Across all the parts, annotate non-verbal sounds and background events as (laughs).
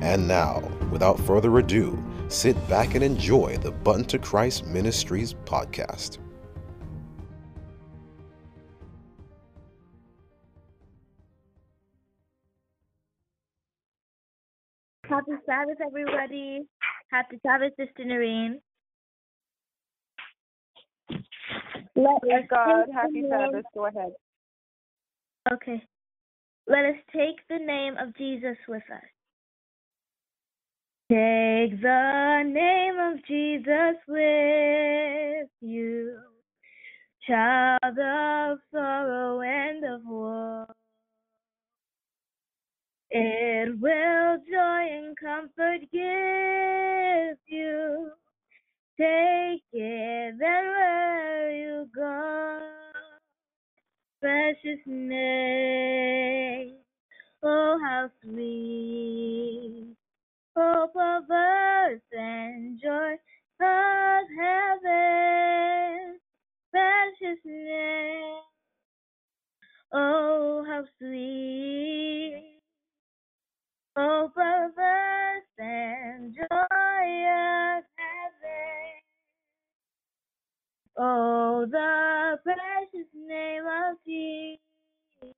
And now, without further ado, sit back and enjoy the Button to Christ Ministries podcast. Happy Sabbath, everybody. Happy Sabbath, Sister Noreen. Let Praise us God. take Happy the name- Sabbath. Go ahead. Okay. Let us take the name of Jesus with us. Take the name of Jesus with you, child of sorrow and of woe. It will joy and comfort give you. Take it wherever you go. Precious name, oh how sweet, hope of earth and joy of heaven. Precious name, oh how sweet, hope of earth and joy of heaven. Oh, the precious name of Jesus,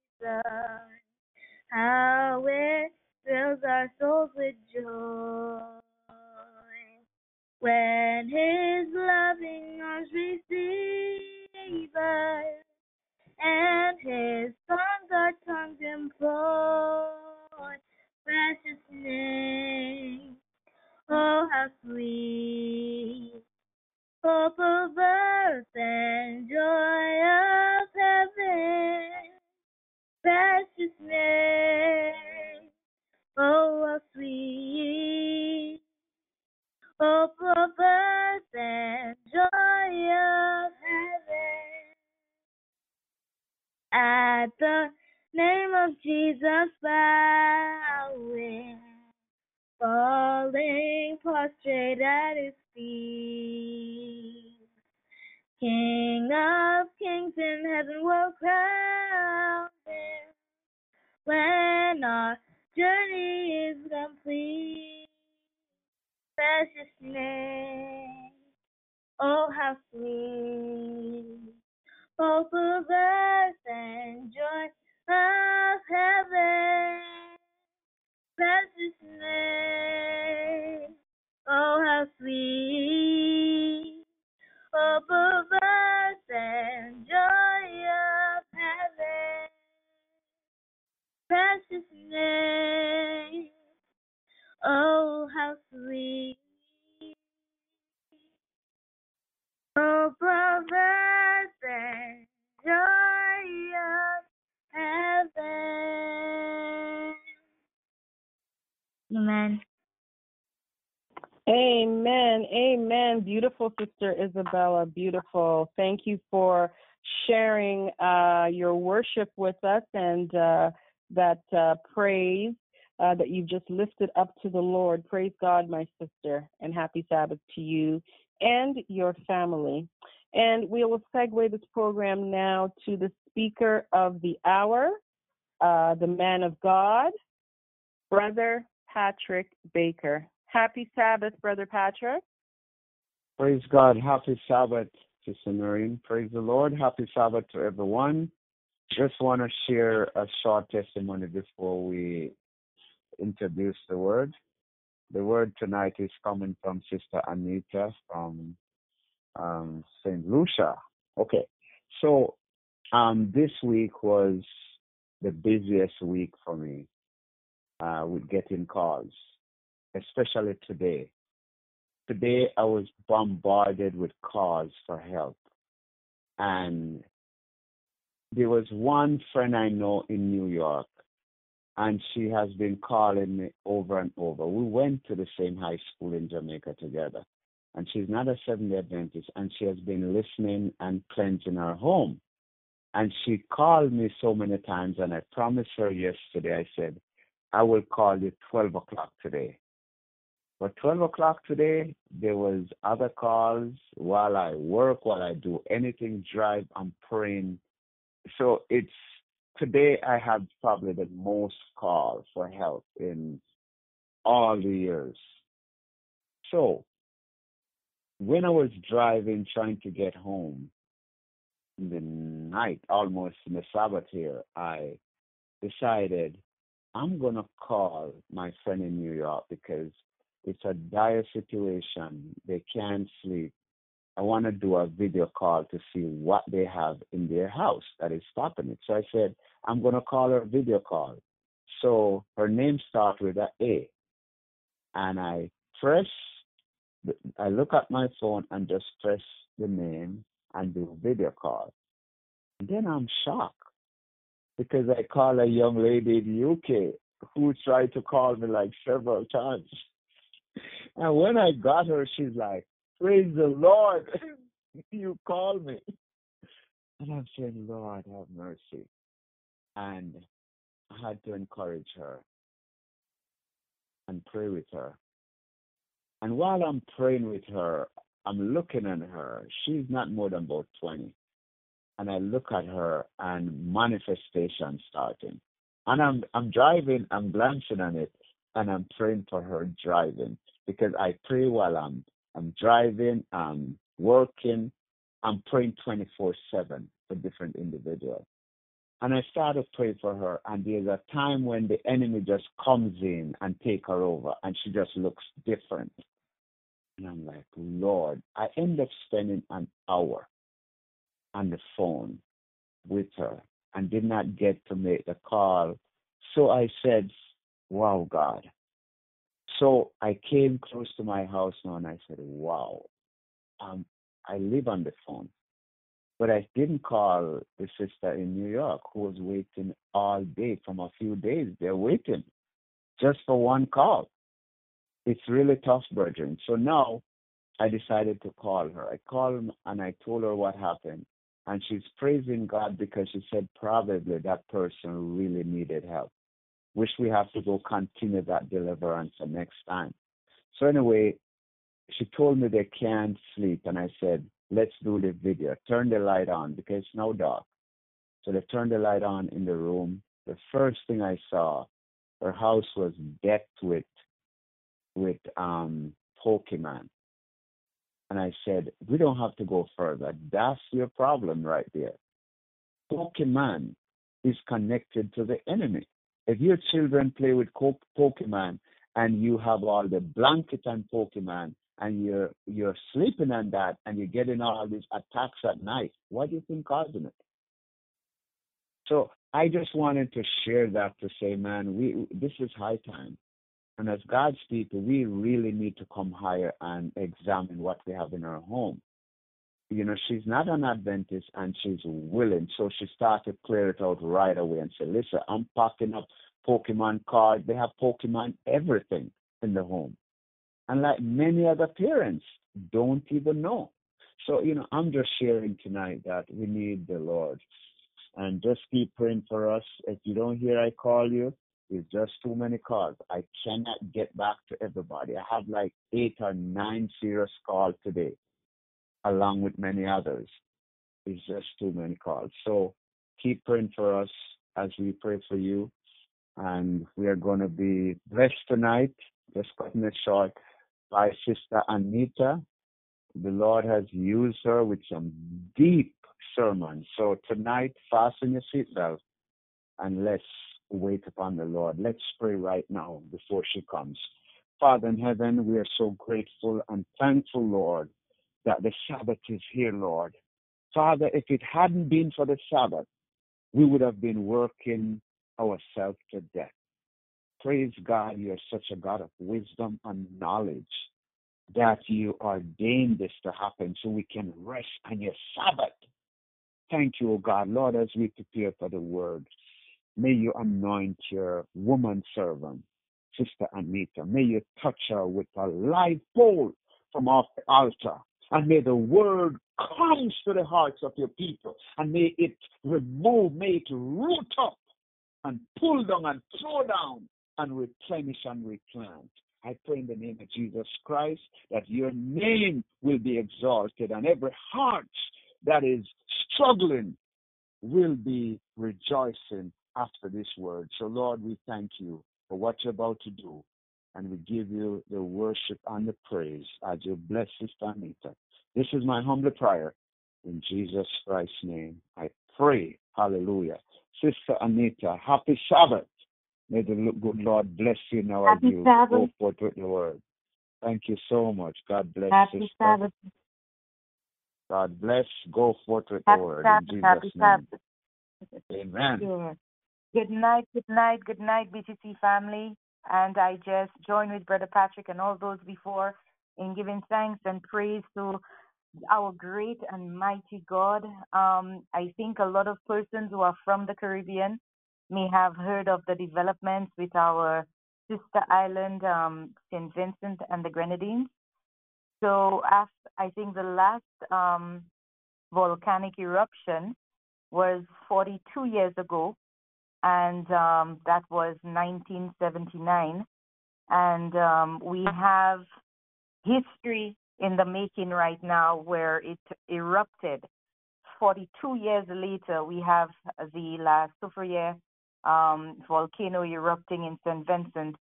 how it fills our souls with joy. When His loving arms receive us, and His songs our tongues employ, precious name, oh how sweet hope of earth and joy of heaven. Precious name, oh sweet, oh, of earth and joy of heaven. At the name of Jesus bowing, falling prostrate at his feet. King of kings in heaven will crown him when our journey is complete. Precious name, oh how sweet, hope of earth and joy of heaven. Precious name, oh how sweet, hope of earth and joy Precious name, oh how sweet, of earth and joy of heaven. Amen. Amen. Amen. Beautiful Sister Isabella. Beautiful. Thank you for sharing uh, your worship with us and uh, that uh, praise uh, that you've just lifted up to the Lord. Praise God, my sister, and happy Sabbath to you and your family. And we will segue this program now to the speaker of the hour, uh, the man of God, Brother Patrick Baker. Happy Sabbath, Brother Patrick. Praise God. Happy Sabbath, Sister Noreen. Praise the Lord. Happy Sabbath to everyone. Just want to share a short testimony before we introduce the word. The word tonight is coming from Sister Anita from um, St. Lucia. Okay. So um, this week was the busiest week for me uh, with getting calls, especially today. Today I was bombarded with calls for help. And there was one friend I know in New York and she has been calling me over and over. We went to the same high school in Jamaica together, and she's not a Seventh day Adventist, and she has been listening and cleansing her home. And she called me so many times, and I promised her yesterday, I said, I will call you 12 o'clock today. But 12 o'clock today, there was other calls while I work, while I do anything, drive, I'm praying. So it's today I had probably the most call for help in all the years. So when I was driving, trying to get home in the night, almost in the Sabbath here, I decided I'm to call my friend in New York because it's a dire situation. They can't sleep. I want to do a video call to see what they have in their house that is stopping it. So I said, I'm going to call her video call. So her name starts with a A. And I press, I look at my phone and just press the name and do video call. And then I'm shocked because I call a young lady in the UK who tried to call me like several times. (laughs) And when I got her, she's like, Praise the Lord, (laughs) you called me. And I'm saying, Lord, have mercy. And I had to encourage her and pray with her. And while I'm praying with her, I'm looking at her. She's not more than about 20. And I look at her and manifestation starting. And I'm I'm driving, I'm glancing at it, and I'm praying for her driving because I pray while I'm I'm driving, I'm working, I'm praying 24 7 for different individuals. And I started praying for her, and there's a time when the enemy just comes in and take her over, and she just looks different. And I'm like, Lord, I end up spending an hour on the phone with her and did not get to make the call. So I said, Wow, God, so I came close to my house now and I said, wow, um, I live on the phone. But I didn't call the sister in New York who was waiting all day from a few days. They're waiting just for one call. It's really tough, brethren. So now I decided to call her. I called and I told her what happened. And she's praising God because she said probably that person really needed help which we have to go continue that deliverance the next time. So anyway, she told me they can't sleep, and I said, let's do the video. Turn the light on because it's now dark. So they turned the light on in the room. The first thing I saw, her house was decked with with um Pokemon. And I said, we don't have to go further. That's your problem right there. Pokemon is connected to the enemy. If your children play with Pokemon and you have all the blanket and Pokemon and you're you're sleeping on that and you're getting all these attacks at night, what do you think causing it? So I just wanted to share that to say, man, we this is high time. And as God's people, we really need to come higher and examine what we have in our home you know, she's not an Adventist and she's willing. So she started clear it out right away and said, listen, I'm packing up Pokemon cards. They have Pokemon everything in the home. And like many other parents, don't even know. So, you know, I'm just sharing tonight that we need the Lord. And just keep praying for us. If you don't hear I call you, it's just too many calls. I cannot get back to everybody. I have like eight or nine serious calls today along with many others. It's just too many calls. So keep praying for us as we pray for you. And we are going to be blessed tonight, just cutting it short, by Sister Anita. The Lord has used her with some deep sermons. So tonight, fasten your seatbelt and let's wait upon the Lord. Let's pray right now before she comes. Father in heaven, we are so grateful and thankful, Lord, that the Sabbath is here, Lord. Father, if it hadn't been for the Sabbath, we would have been working ourselves to death. Praise God, you're such a God of wisdom and knowledge that you ordained this to happen so we can rest on your Sabbath. Thank you, O God. Lord, as we prepare for the word, May you anoint your woman servant, Sister Anita. May you touch her with a live pole from off the altar. And may the word come to the hearts of your people. And may it remove, may it root up and pull down and throw down and replenish and replant. I pray in the name of Jesus Christ that your name will be exalted and every heart that is struggling will be rejoicing after this word. So, Lord, we thank you for what you're about to do. And we give you the worship and the praise as you bless Sister Anita. This is my humble prayer. In Jesus Christ's name, I pray. Hallelujah. Sister Anita, happy Sabbath. May the good Lord bless you now Happy as you Sabbath. go forth with the word. Thank you so much. God bless Happy sister. Sabbath. God bless. Go forth with the word Sabbath. in Happy Jesus' name. Sabbath. Amen. Sure. Good night, good night, good night, BTC family. And I just join with Brother Patrick and all those before in giving thanks and praise to our great and mighty God. Um, I think a lot of persons who are from the Caribbean may have heard of the developments with our sister island, um, St. Vincent and the Grenadines. So, as I think the last um, volcanic eruption was 42 years ago, and um, that was 1979. And um, we have history in the making right now where it erupted. 42 years later, we have the La Soufriere um, volcano erupting in St. Vincent.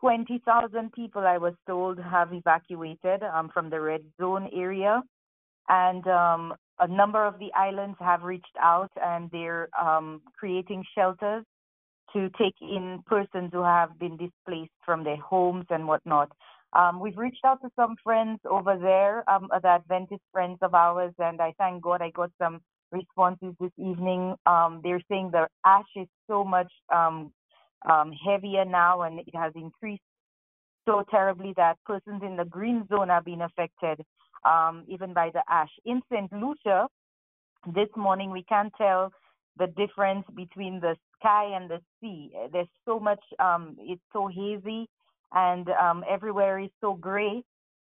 20,000 people, I was told, have evacuated um, from the red zone area. And um, a number of the islands have reached out and they're um, creating shelters to take in persons who have been displaced from their homes and whatnot. Um, we've reached out to some friends over there, um, the Adventist friends of ours, and I thank God I got some responses this evening. Um, they're saying the ash is so much um, um, heavier now and it has increased so terribly that persons in the green zone are being affected um, even by the ash. In St. Lucia, this morning we can't tell the difference between the sky and the sea. There's so much, um, it's so hazy and um, everywhere is so gray.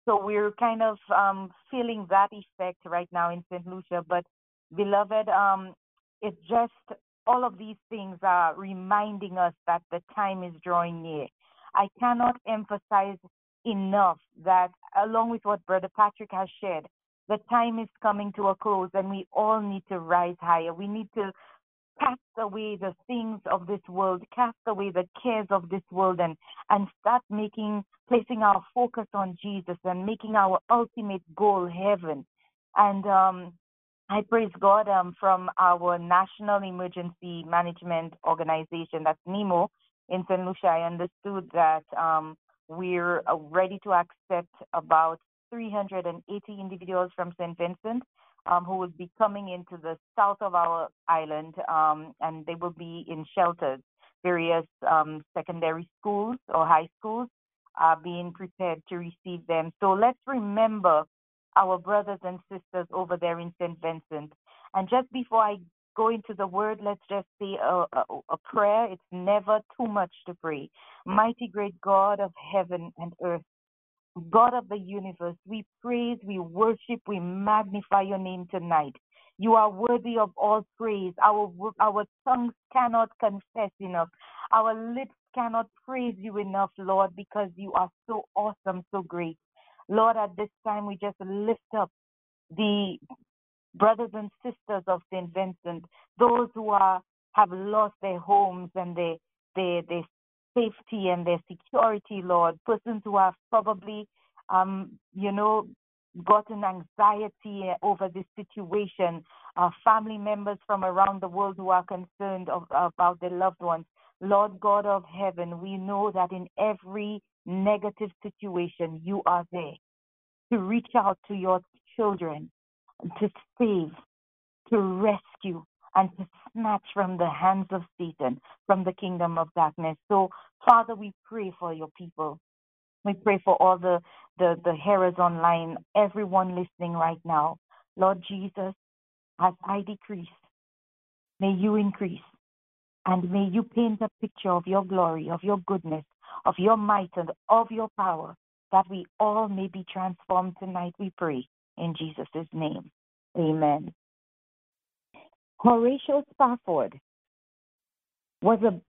So we're kind of um, feeling that effect right now in St. Lucia. But, beloved, um, it's just all of these things are reminding us that the time is drawing near. I cannot emphasize enough that, along with what Brother Patrick has shared, the time is coming to a close and we all need to rise higher. We need to cast away the things of this world, cast away the cares of this world and, and start making, placing our focus on Jesus and making our ultimate goal heaven. And um, I praise God um, from our National Emergency Management Organization, that's NEMO, in St. Lucia. I understood that um, we're uh, ready to accept about 380 individuals from St. Vincent um, who will be coming into the south of our island, um, and they will be in shelters. Various um, secondary schools or high schools are being prepared to receive them. So let's remember our brothers and sisters over there in St. Vincent. And just before I go into the word, let's just say a, a, a prayer. It's never too much to pray. Mighty great God of heaven and earth. God of the universe, we praise, we worship, we magnify your name tonight. You are worthy of all praise. Our our tongues cannot confess enough. Our lips cannot praise you enough, Lord, because you are so awesome, so great. Lord, at this time we just lift up the brothers and sisters of St. Vincent, those who are have lost their homes and their their their safety and their security, Lord. Persons who have probably, um, you know, gotten anxiety over this situation. Uh, family members from around the world who are concerned of, about their loved ones. Lord God of heaven, we know that in every negative situation, you are there to reach out to your children, to save, to rescue, and to snatch from the hands of Satan, from the kingdom of darkness. So, Father, we pray for your people. We pray for all the, the, the hearers online, everyone listening right now. Lord Jesus, as I decrease, may you increase. And may you paint a picture of your glory, of your goodness, of your might, and of your power, that we all may be transformed tonight, we pray. In Jesus' name. Amen. Horatio Spafford was a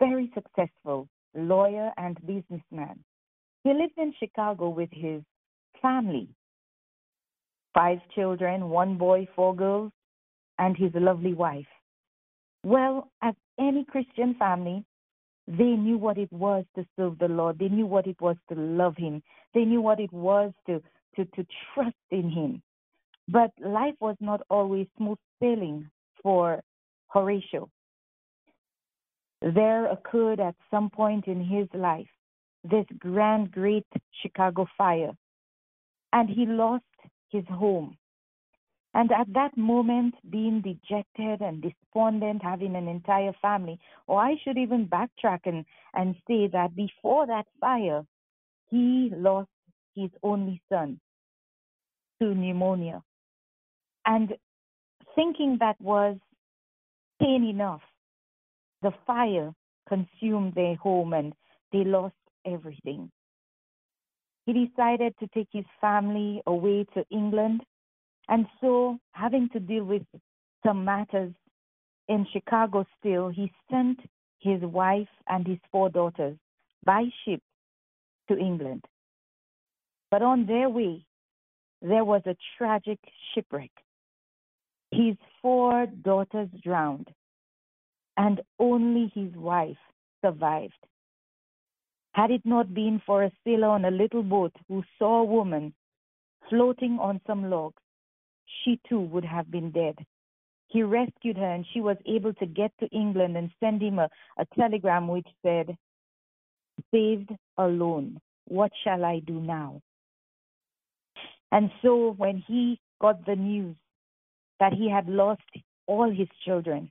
very successful lawyer and businessman. He lived in Chicago with his family five children, one boy, four girls, and his lovely wife. Well, as any Christian family, they knew what it was to serve the Lord. They knew what it was to love Him. They knew what it was to, to, to trust in Him. But life was not always smooth sailing for Horatio. There occurred at some point in his life this grand, great Chicago fire, and he lost his home. And at that moment, being dejected and despondent, having an entire family, or I should even backtrack and, and say that before that fire, he lost his only son to pneumonia. And thinking that was pain enough, the fire consumed their home and they lost everything. He decided to take his family away to England, and so, having to deal with some matters in Chicago still, he sent his wife and his four daughters by ship to England. But on their way, there was a tragic shipwreck. His four daughters drowned, and only his wife survived. Had it not been for a sailor on a little boat who saw a woman floating on some logs, she too would have been dead. He rescued her, and she was able to get to England and send him a, a telegram which said, Saved alone. What shall I do now? And so when he got the news that he had lost all his children,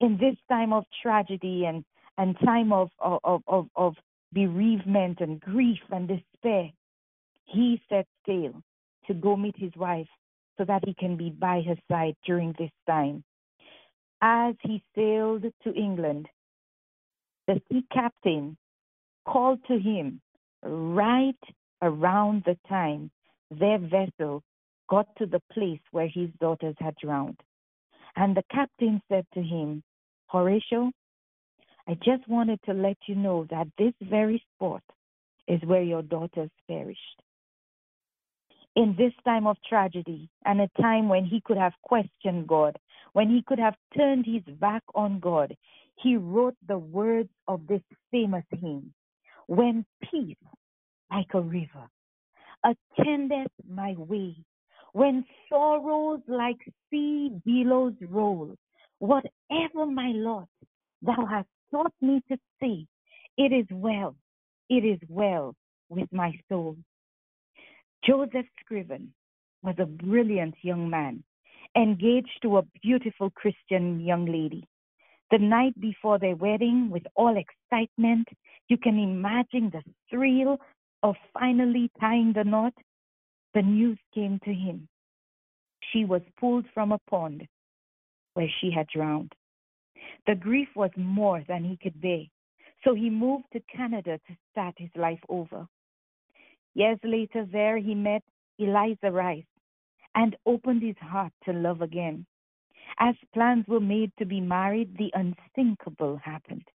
in this time of tragedy and, and time of, of, of, of bereavement and grief and despair, he set sail to go meet his wife so that he can be by her side during this time. As he sailed to England, the sea captain called to him right around the time their vessel got to the place where his daughters had drowned. And the captain said to him, Horatio, I just wanted to let you know that this very spot is where your daughters perished. In this time of tragedy and a time when he could have questioned God, when he could have turned his back on God, he wrote the words of this famous hymn When peace, like a river, attendeth my way, when sorrows like sea billows roll, whatever my lot thou hast taught me to see, it is well, it is well with my soul. Joseph Scriven was a brilliant young man, engaged to a beautiful Christian young lady. The night before their wedding, with all excitement, you can imagine the thrill of finally tying the knot. The news came to him. She was pulled from a pond where she had drowned. The grief was more than he could bear, so he moved to Canada to start his life over. Years later, there he met Eliza Rice and opened his heart to love again. As plans were made to be married, the unthinkable happened.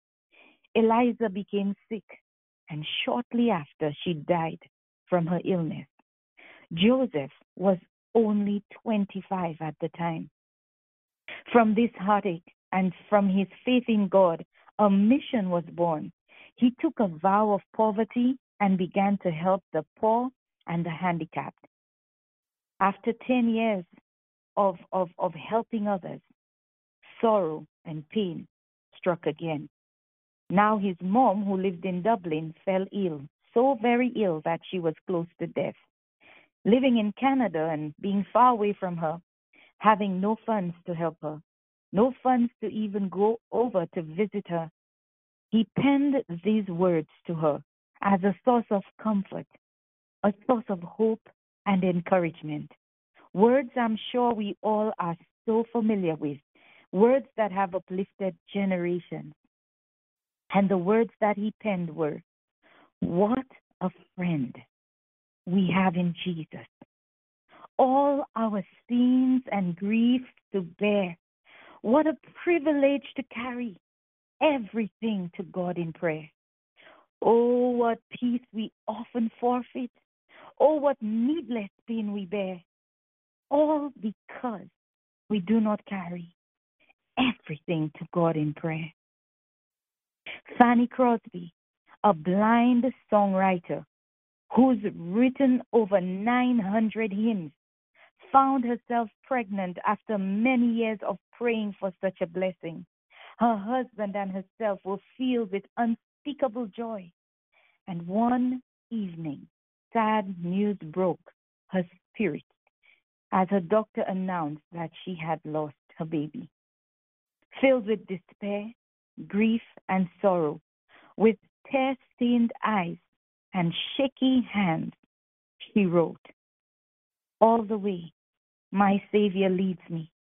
Eliza became sick, and shortly after, she died from her illness. Joseph was only 25 at the time. From this heartache and from his faith in God, a mission was born. He took a vow of poverty and began to help the poor and the handicapped. After 10 years of, of, of helping others, sorrow and pain struck again. Now his mom, who lived in Dublin, fell ill, so very ill that she was close to death. Living in Canada and being far away from her, having no funds to help her, no funds to even go over to visit her, he penned these words to her as a source of comfort, a source of hope and encouragement. Words I'm sure we all are so familiar with, words that have uplifted generations. And the words that he penned were, What a friend we have in Jesus. All our sins and griefs to bear. What a privilege to carry everything to God in prayer. Oh, what peace we often forfeit. Oh, what needless pain we bear. All because we do not carry everything to God in prayer. Fanny Crosby, a blind songwriter who's written over 900 hymns, found herself pregnant after many years of praying for such a blessing. Her husband and herself were filled with unspeakable joy. And one evening, sad news broke her spirit as her doctor announced that she had lost her baby. Filled with despair, grief, and sorrow, with tear stained eyes and shaky hands, she wrote, All the way, my Savior leads me.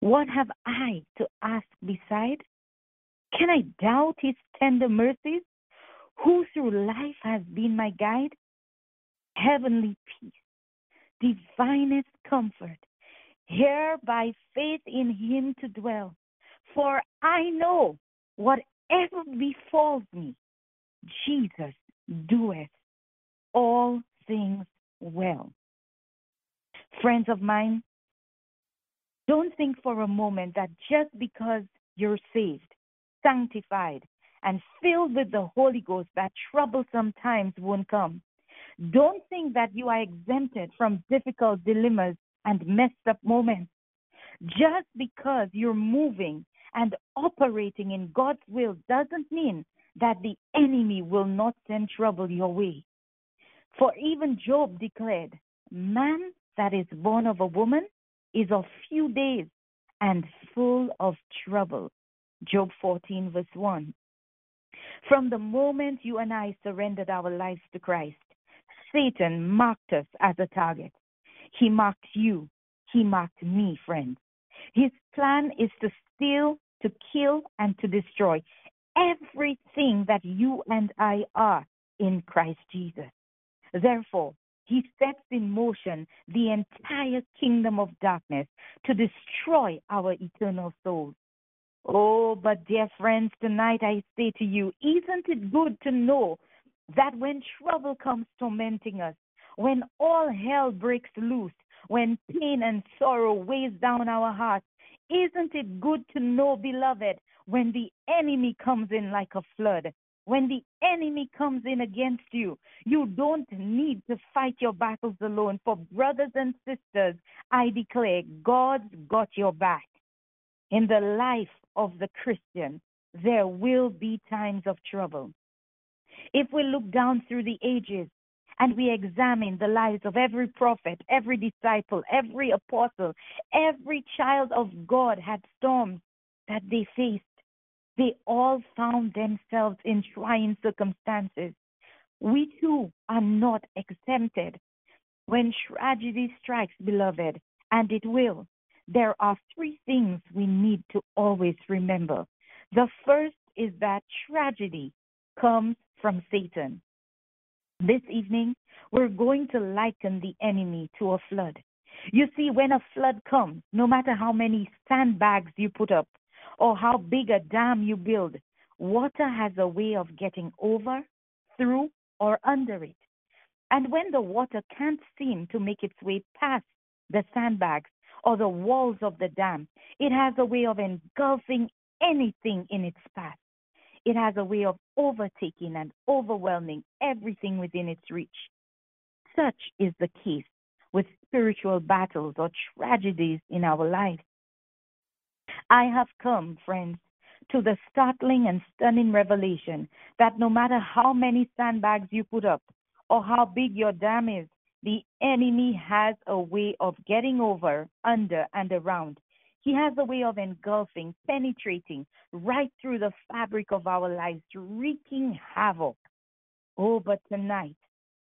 What have I to ask beside? Can I doubt his tender mercies, who through life has been my guide? Heavenly peace, divinest comfort, here by faith in him to dwell. For I know whatever befalls me, Jesus doeth all things well. Friends of mine, don't think for a moment that just because you're saved, sanctified, and filled with the Holy Ghost, that troublesome times won't come. Don't think that you are exempted from difficult dilemmas and messed up moments. Just because you're moving and operating in God's will doesn't mean that the enemy will not send trouble your way. For even Job declared, Man that is born of a woman is of few days and full of trouble. Job 14, verse 1. From the moment you and I surrendered our lives to Christ, Satan marked us as a target. He marked you. He marked me, friends. His plan is to steal, to kill, and to destroy everything that you and I are in Christ Jesus. Therefore, he sets in motion the entire kingdom of darkness to destroy our eternal souls. Oh, but dear friends, tonight I say to you, isn't it good to know that when trouble comes tormenting us, when all hell breaks loose, when pain and sorrow weighs down our hearts, isn't it good to know, beloved, when the enemy comes in like a flood, when the enemy comes in against you, you don't need to fight your battles alone. For brothers and sisters, I declare God's got your back. In the life of the Christian, there will be times of trouble. If we look down through the ages and we examine the lives of every prophet, every disciple, every apostle, every child of God had storms that they faced they all found themselves in trying circumstances. We too are not exempted. When tragedy strikes, beloved, and it will, there are three things we need to always remember. The first is that tragedy comes from Satan. This evening, we're going to liken the enemy to a flood. You see, when a flood comes, no matter how many sandbags you put up, or how big a dam you build, water has a way of getting over, through, or under it. And when the water can't seem to make its way past the sandbags or the walls of the dam, it has a way of engulfing anything in its path. It has a way of overtaking and overwhelming everything within its reach. Such is the case with spiritual battles or tragedies in our lives. I have come, friends, to the startling and stunning revelation that no matter how many sandbags you put up or how big your dam is, the enemy has a way of getting over, under, and around. He has a way of engulfing, penetrating right through the fabric of our lives, wreaking havoc. Oh, but tonight,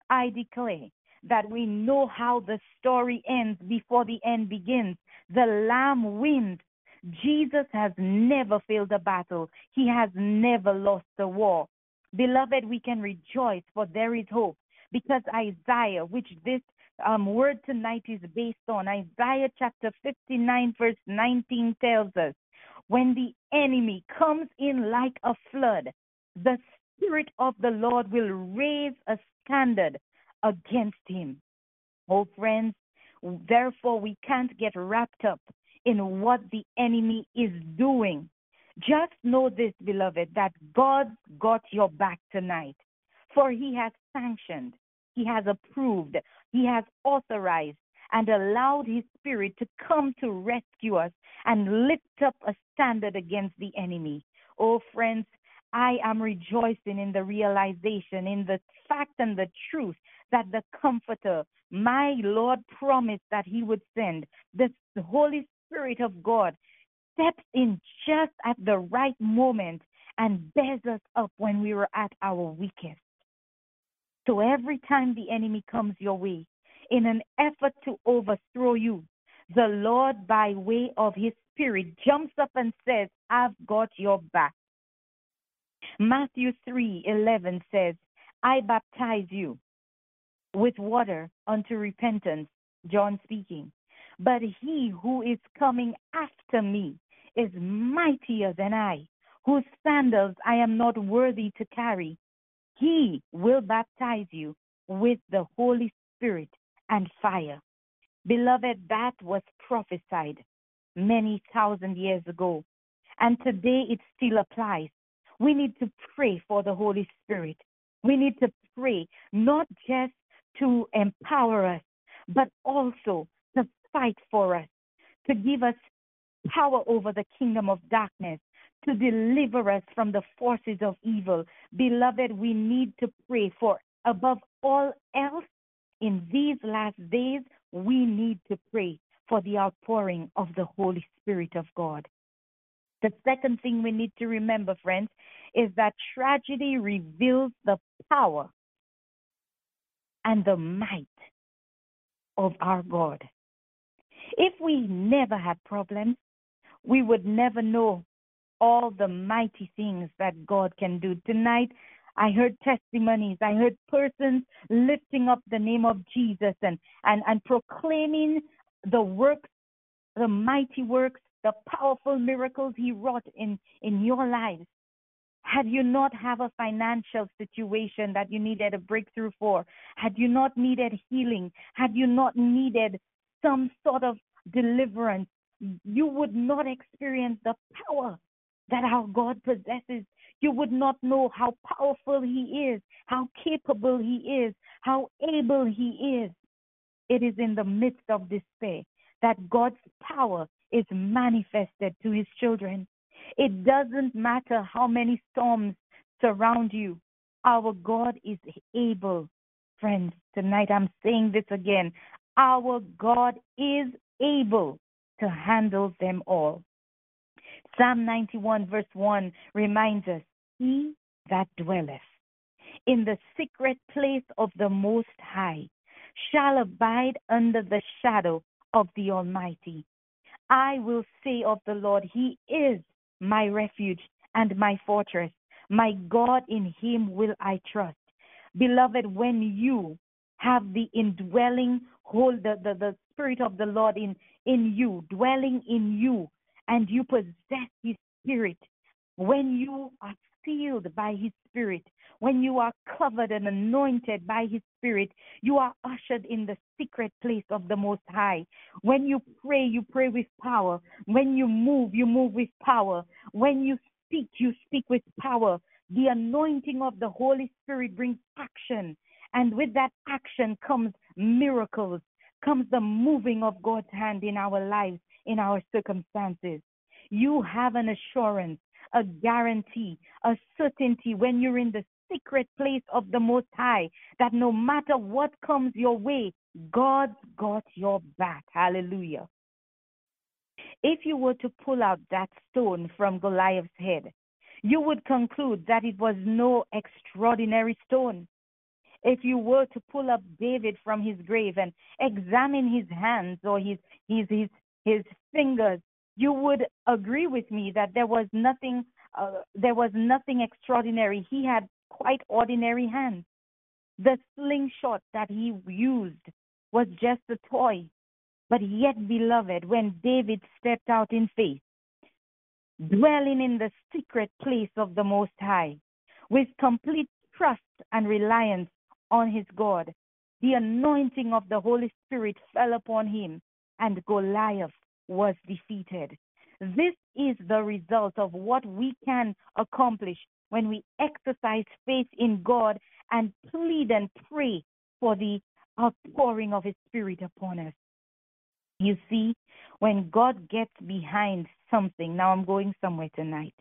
I declare that we know how the story ends before the end begins. The Lamb wins Jesus has never failed a battle. He has never lost a war. Beloved, we can rejoice, for there is hope. Because Isaiah, which this um, word tonight is based on, Isaiah chapter 59, verse 19 tells us, when the enemy comes in like a flood, the Spirit of the Lord will raise a standard against him. Oh, friends, therefore we can't get wrapped up in what the enemy is doing. Just know this, beloved, that God's got your back tonight. For he has sanctioned, he has approved, he has authorized, and allowed his spirit to come to rescue us and lift up a standard against the enemy. Oh, friends, I am rejoicing in the realization, in the fact and the truth that the Comforter, my Lord, promised that He would send. The Holy Spirit of God steps in just at the right moment and bears us up when we were at our weakest. So every time the enemy comes your way, in an effort to overthrow you, the Lord, by way of His Spirit, jumps up and says, I've got your back. Matthew 3:11 says, I baptize you with water unto repentance, John speaking. But he who is coming after me is mightier than I, whose sandals I am not worthy to carry. He will baptize you with the Holy Spirit and fire. Beloved, that was prophesied many thousand years ago, and today it still applies. We need to pray for the Holy Spirit. We need to pray not just to empower us, but also to fight for us, to give us power over the kingdom of darkness, to deliver us from the forces of evil. Beloved, we need to pray for above all else in these last days, we need to pray for the outpouring of the Holy Spirit of God. The second thing we need to remember, friends, is that tragedy reveals the power and the might of our God. If we never had problems, we would never know all the mighty things that God can do. Tonight, I heard testimonies. I heard persons lifting up the name of Jesus and, and, and proclaiming the works, the mighty works, the powerful miracles he wrought in, in your lives. Had you not have a financial situation that you needed a breakthrough for, had you not needed healing, had you not needed some sort of deliverance, you would not experience the power that our God possesses. You would not know how powerful He is, how capable He is, how able He is. It is in the midst of despair that God's power is manifested to His children. It doesn't matter how many storms surround you, our God is able. Friends, tonight I'm saying this again. Our God is able to handle them all. Psalm 91, verse 1 reminds us He that dwelleth in the secret place of the Most High shall abide under the shadow of the Almighty. I will say of the Lord, He is my refuge and my fortress. My God, in Him will I trust. Beloved, when you have the indwelling hold the, the, the Spirit of the Lord in, in you, dwelling in you, and you possess His Spirit, when you are sealed by His Spirit, when you are covered and anointed by His Spirit, you are ushered in the secret place of the Most High. When you pray, you pray with power. When you move, you move with power. When you speak, you speak with power. The anointing of the Holy Spirit brings action. And with that action comes miracles, comes the moving of God's hand in our lives in our circumstances. You have an assurance, a guarantee, a certainty when you're in the secret place of the Most High that no matter what comes your way, God's got your back. Hallelujah. If you were to pull out that stone from Goliath's head, you would conclude that it was no extraordinary stone. If you were to pull up David from his grave and examine his hands or his his his his fingers, you would agree with me that there was nothing uh, there was nothing extraordinary. He had quite ordinary hands. The slingshot that he used was just a toy. But yet, beloved, when David stepped out in faith, dwelling in the secret place of the Most High, with complete trust and reliance on his God, the anointing of the Holy Spirit fell upon him, and Goliath was defeated. This is the result of what we can accomplish when we exercise faith in God and plead and pray for the outpouring of His Spirit upon us. You see, when God gets behind something, now I'm going somewhere tonight.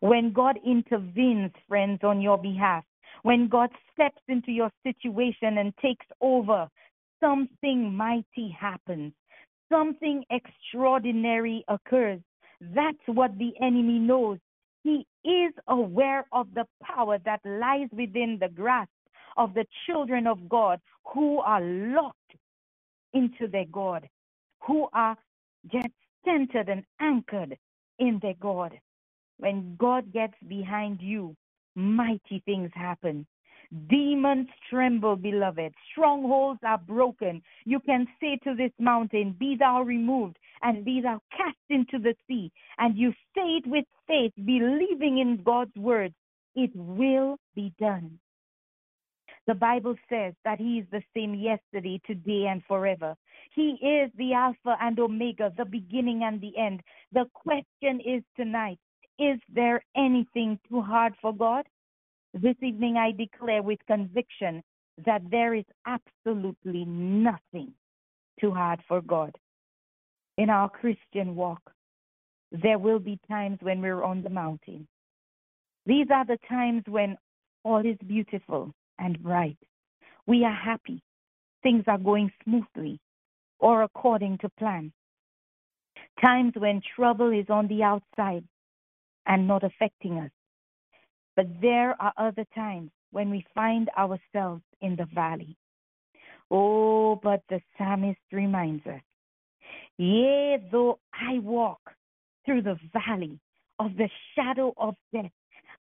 When God intervenes, friends, on your behalf, when God steps into your situation and takes over, something mighty happens. Something extraordinary occurs. That's what the enemy knows. He is aware of the power that lies within the grasp of the children of God who are locked into their God, who are just centered and anchored in their God. When God gets behind you, mighty things happen. Demons tremble, beloved. Strongholds are broken. You can say to this mountain, Be thou removed, and be thou cast into the sea. And you say it with faith, believing in God's word. It will be done. The Bible says that He is the same yesterday, today, and forever. He is the Alpha and Omega, the beginning and the end. The question is tonight is there anything too hard for God? This evening, I declare with conviction that there is absolutely nothing too hard for God. In our Christian walk, there will be times when we're on the mountain. These are the times when all is beautiful and bright. We are happy. Things are going smoothly or according to plan. Times when trouble is on the outside and not affecting us. But there are other times when we find ourselves in the valley. Oh, but the psalmist reminds us, Yea, though I walk through the valley of the shadow of death,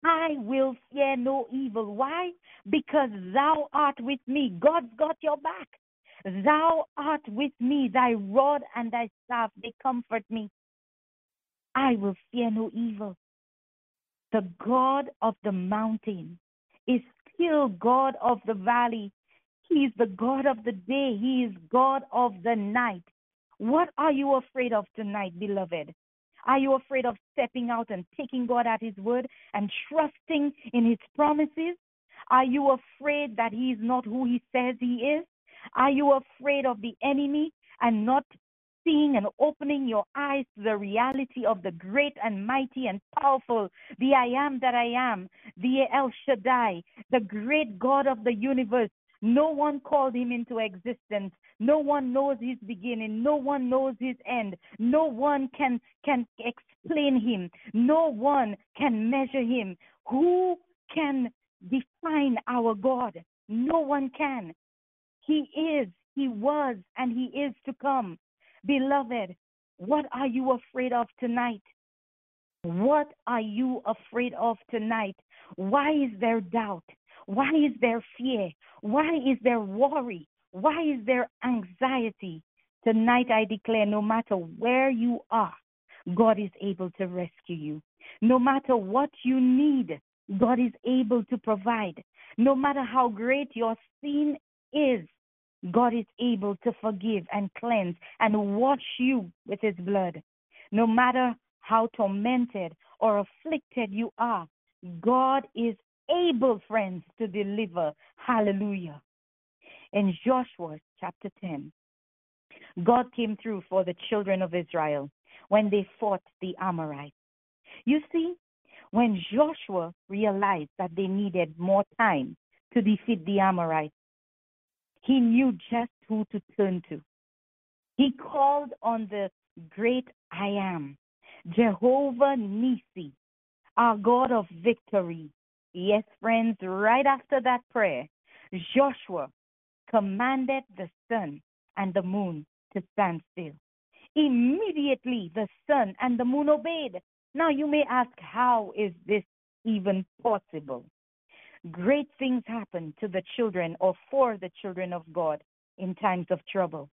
I will fear no evil. Why? Because thou art with me. God's got your back. Thou art with me. Thy rod and thy staff, they comfort me. I will fear no evil the God of the mountain is still God of the valley. He is the God of the day. He is God of the night. What are you afraid of tonight, beloved? Are you afraid of stepping out and taking God at His word and trusting in His promises? Are you afraid that He is not who He says He is? Are you afraid of the enemy and not seeing and opening your eyes to the reality of the great and mighty and powerful, the I am that I am, the El Shaddai, the great God of the universe. No one called him into existence. No one knows his beginning. No one knows his end. No one can, can explain him. No one can measure him. Who can define our God? No one can. He is, he was, and he is to come. Beloved, what are you afraid of tonight? What are you afraid of tonight? Why is there doubt? Why is there fear? Why is there worry? Why is there anxiety? Tonight I declare no matter where you are, God is able to rescue you. No matter what you need, God is able to provide. No matter how great your sin is, God is able to forgive and cleanse and wash you with his blood. No matter how tormented or afflicted you are, God is able, friends, to deliver. Hallelujah. In Joshua chapter 10, God came through for the children of Israel when they fought the Amorites. You see, when Joshua realized that they needed more time to defeat the Amorites, he knew just who to turn to. He called on the great I am, Jehovah Nissi, our God of victory. Yes, friends, right after that prayer, Joshua commanded the sun and the moon to stand still. Immediately the sun and the moon obeyed. Now you may ask, how is this even possible? Great things happen to the children or for the children of God in times of trouble.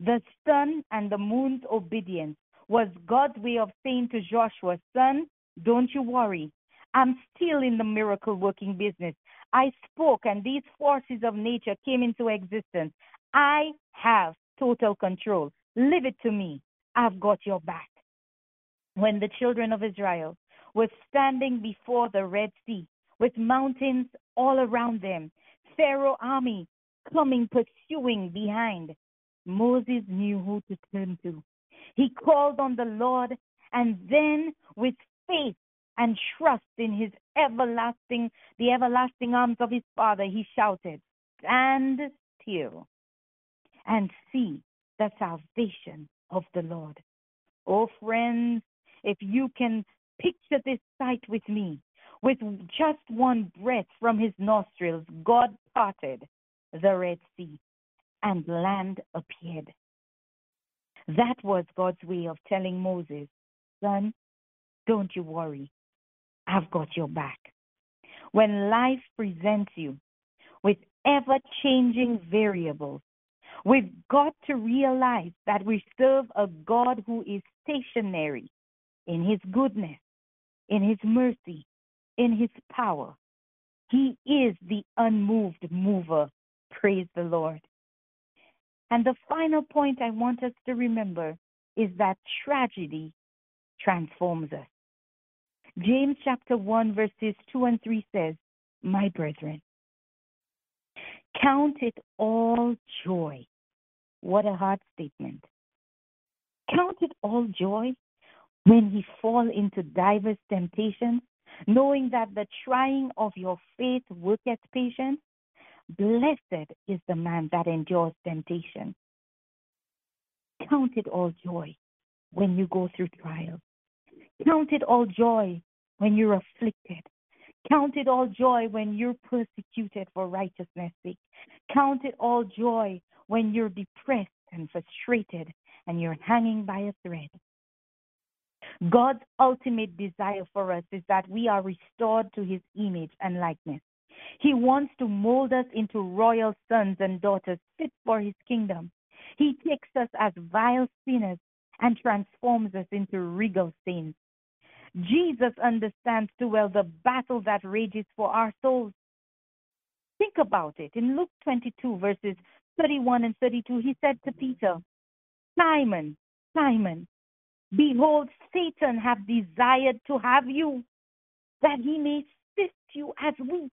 The sun and the moon's obedience was God's way of saying to Joshua, Son, don't you worry. I'm still in the miracle working business. I spoke, and these forces of nature came into existence. I have total control. Leave it to me. I've got your back. When the children of Israel were standing before the Red Sea with mountains all around them, Pharaoh army coming pursuing behind, Moses knew who to turn to. He called on the Lord, and then with faith and trust in his everlasting, the everlasting arms of his Father, he shouted, Stand still and see the salvation of the Lord. Oh, friends, if you can picture this sight with me, with just one breath from his nostrils, God parted the Red Sea and land appeared. That was God's way of telling Moses, Son, don't you worry. I've got your back. When life presents you with ever changing variables, we've got to realize that we serve a God who is stationary in his goodness, in his mercy, in his power. He is the unmoved mover. Praise the Lord. And the final point I want us to remember is that tragedy transforms us. James chapter 1, verses 2 and 3 says, My brethren, count it all joy. What a hard statement. Count it all joy when ye fall into divers temptations, knowing that the trying of your faith worketh patience. Blessed is the man that endures temptation. Count it all joy when you go through trials. Count it all joy when you're afflicted. Count it all joy when you're persecuted for righteousness' sake. Count it all joy when you're depressed and frustrated and you're hanging by a thread. God's ultimate desire for us is that we are restored to his image and likeness. He wants to mold us into royal sons and daughters fit for his kingdom. He takes us as vile sinners and transforms us into regal saints. Jesus understands too well the battle that rages for our souls. Think about it. In Luke 22, verses 31 and 32, he said to Peter, Simon, Simon, behold, Satan hath desired to have you, that he may sift you as wheat.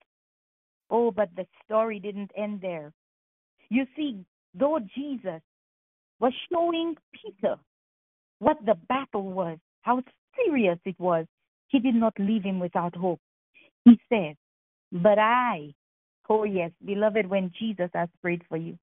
Oh, but the story didn't end there. You see, though Jesus was showing Peter what the battle was, how serious it was, he did not leave him without hope. He says, But I, oh yes, beloved, when Jesus has prayed for you.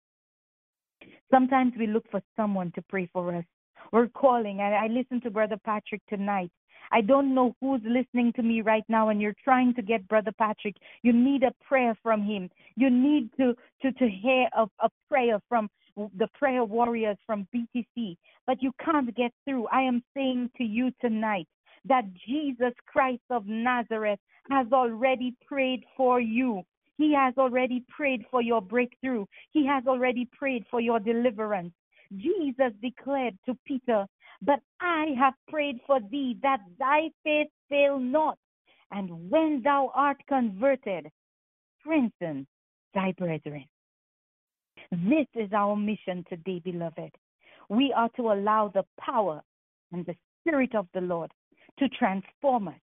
Sometimes we look for someone to pray for us. We're calling, and I listened to Brother Patrick tonight. I don't know who's listening to me right now, and you're trying to get Brother Patrick. You need a prayer from him. You need to to to hear a, a prayer from the prayer warriors from BTC, but you can't get through. I am saying to you tonight that Jesus Christ of Nazareth has already prayed for you. He has already prayed for your breakthrough. He has already prayed for your deliverance. Jesus declared to Peter, But I have prayed for thee that thy faith fail not. And when thou art converted, strengthen thy brethren. This is our mission today, beloved. We are to allow the power and the Spirit of the Lord to transform us,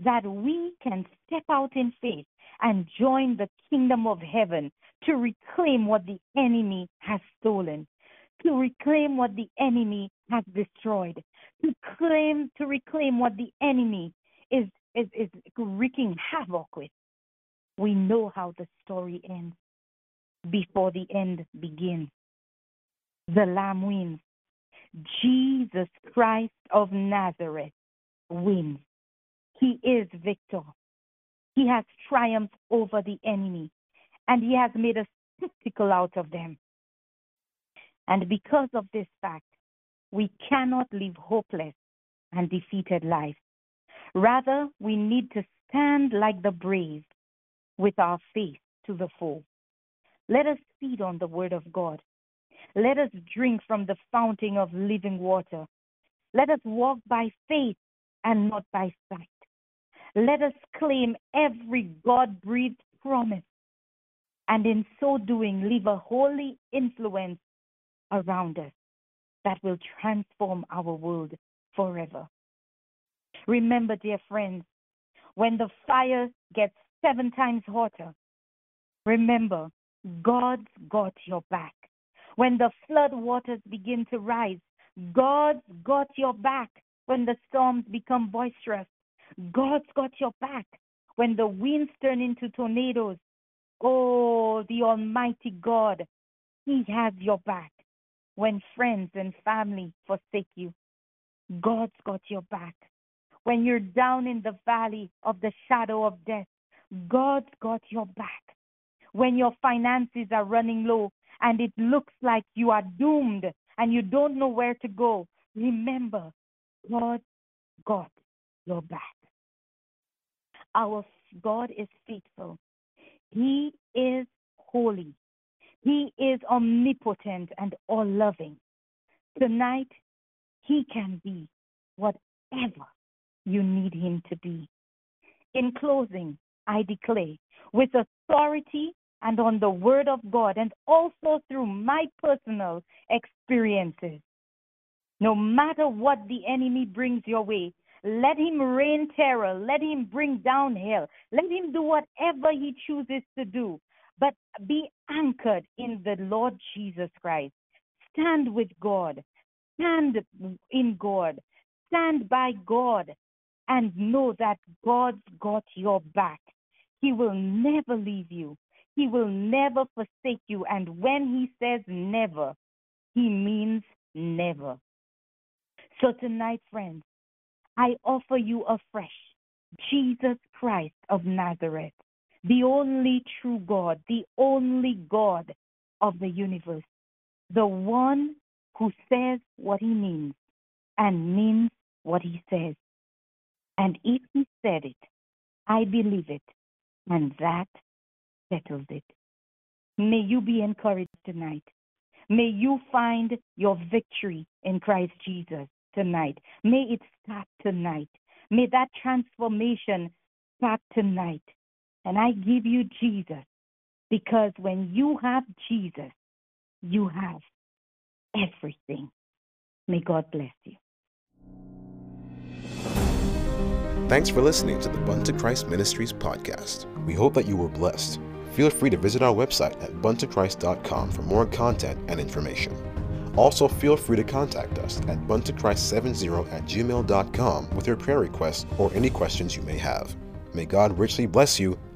that we can step out in faith and join the kingdom of heaven to reclaim what the enemy has stolen, to reclaim what the enemy has destroyed, to claim to reclaim what the enemy is is, is wreaking havoc with. We know how the story ends before the end begins. The Lamb wins. Jesus Christ of Nazareth wins. He is victor. He has triumphed over the enemy, and he has made a spectacle out of them. And because of this fact, we cannot live hopeless and defeated lives. Rather, we need to stand like the brave with our face to the foe. Let us feed on the word of God. Let us drink from the fountain of living water. Let us walk by faith and not by sight. Let us claim every God breathed promise and in so doing leave a holy influence around us that will transform our world forever. Remember, dear friends, when the fire gets seven times hotter, remember, God's got your back. When the flood waters begin to rise, God's got your back. When the storms become boisterous, God's got your back. When the winds turn into tornadoes, oh, the Almighty God, He has your back. When friends and family forsake you, God's got your back. When you're down in the valley of the shadow of death, God's got your back. When your finances are running low and it looks like you are doomed and you don't know where to go, remember, God got your back. Our God is faithful. He is holy. He is omnipotent and all loving. Tonight, He can be whatever you need Him to be. In closing, I declare with authority and on the Word of God, and also through my personal experiences. No matter what the enemy brings your way, let him rain terror, let him bring down hell, let him do whatever he chooses to do, but be anchored in the Lord Jesus Christ. Stand with God, stand in God, stand by God, and know that God's got your back. He will never leave you. He will never forsake you. And when he says never, he means never. So tonight, friends, I offer you afresh Jesus Christ of Nazareth, the only true God, the only God of the universe, the one who says what he means and means what he says. And if he said it, I believe it, and that settles it. May you be encouraged tonight. May you find your victory in Christ Jesus tonight. May it start tonight. May that transformation start tonight. And I give you Jesus because when you have Jesus, you have everything. May God bless you. Thanks for listening to the Bun to Christ Ministries podcast. We hope that you were blessed. Feel free to visit our website at buntochrist.com for more content and information. Also, feel free to contact us at buntochrist70 at gmail.com with your prayer requests or any questions you may have. May God richly bless you,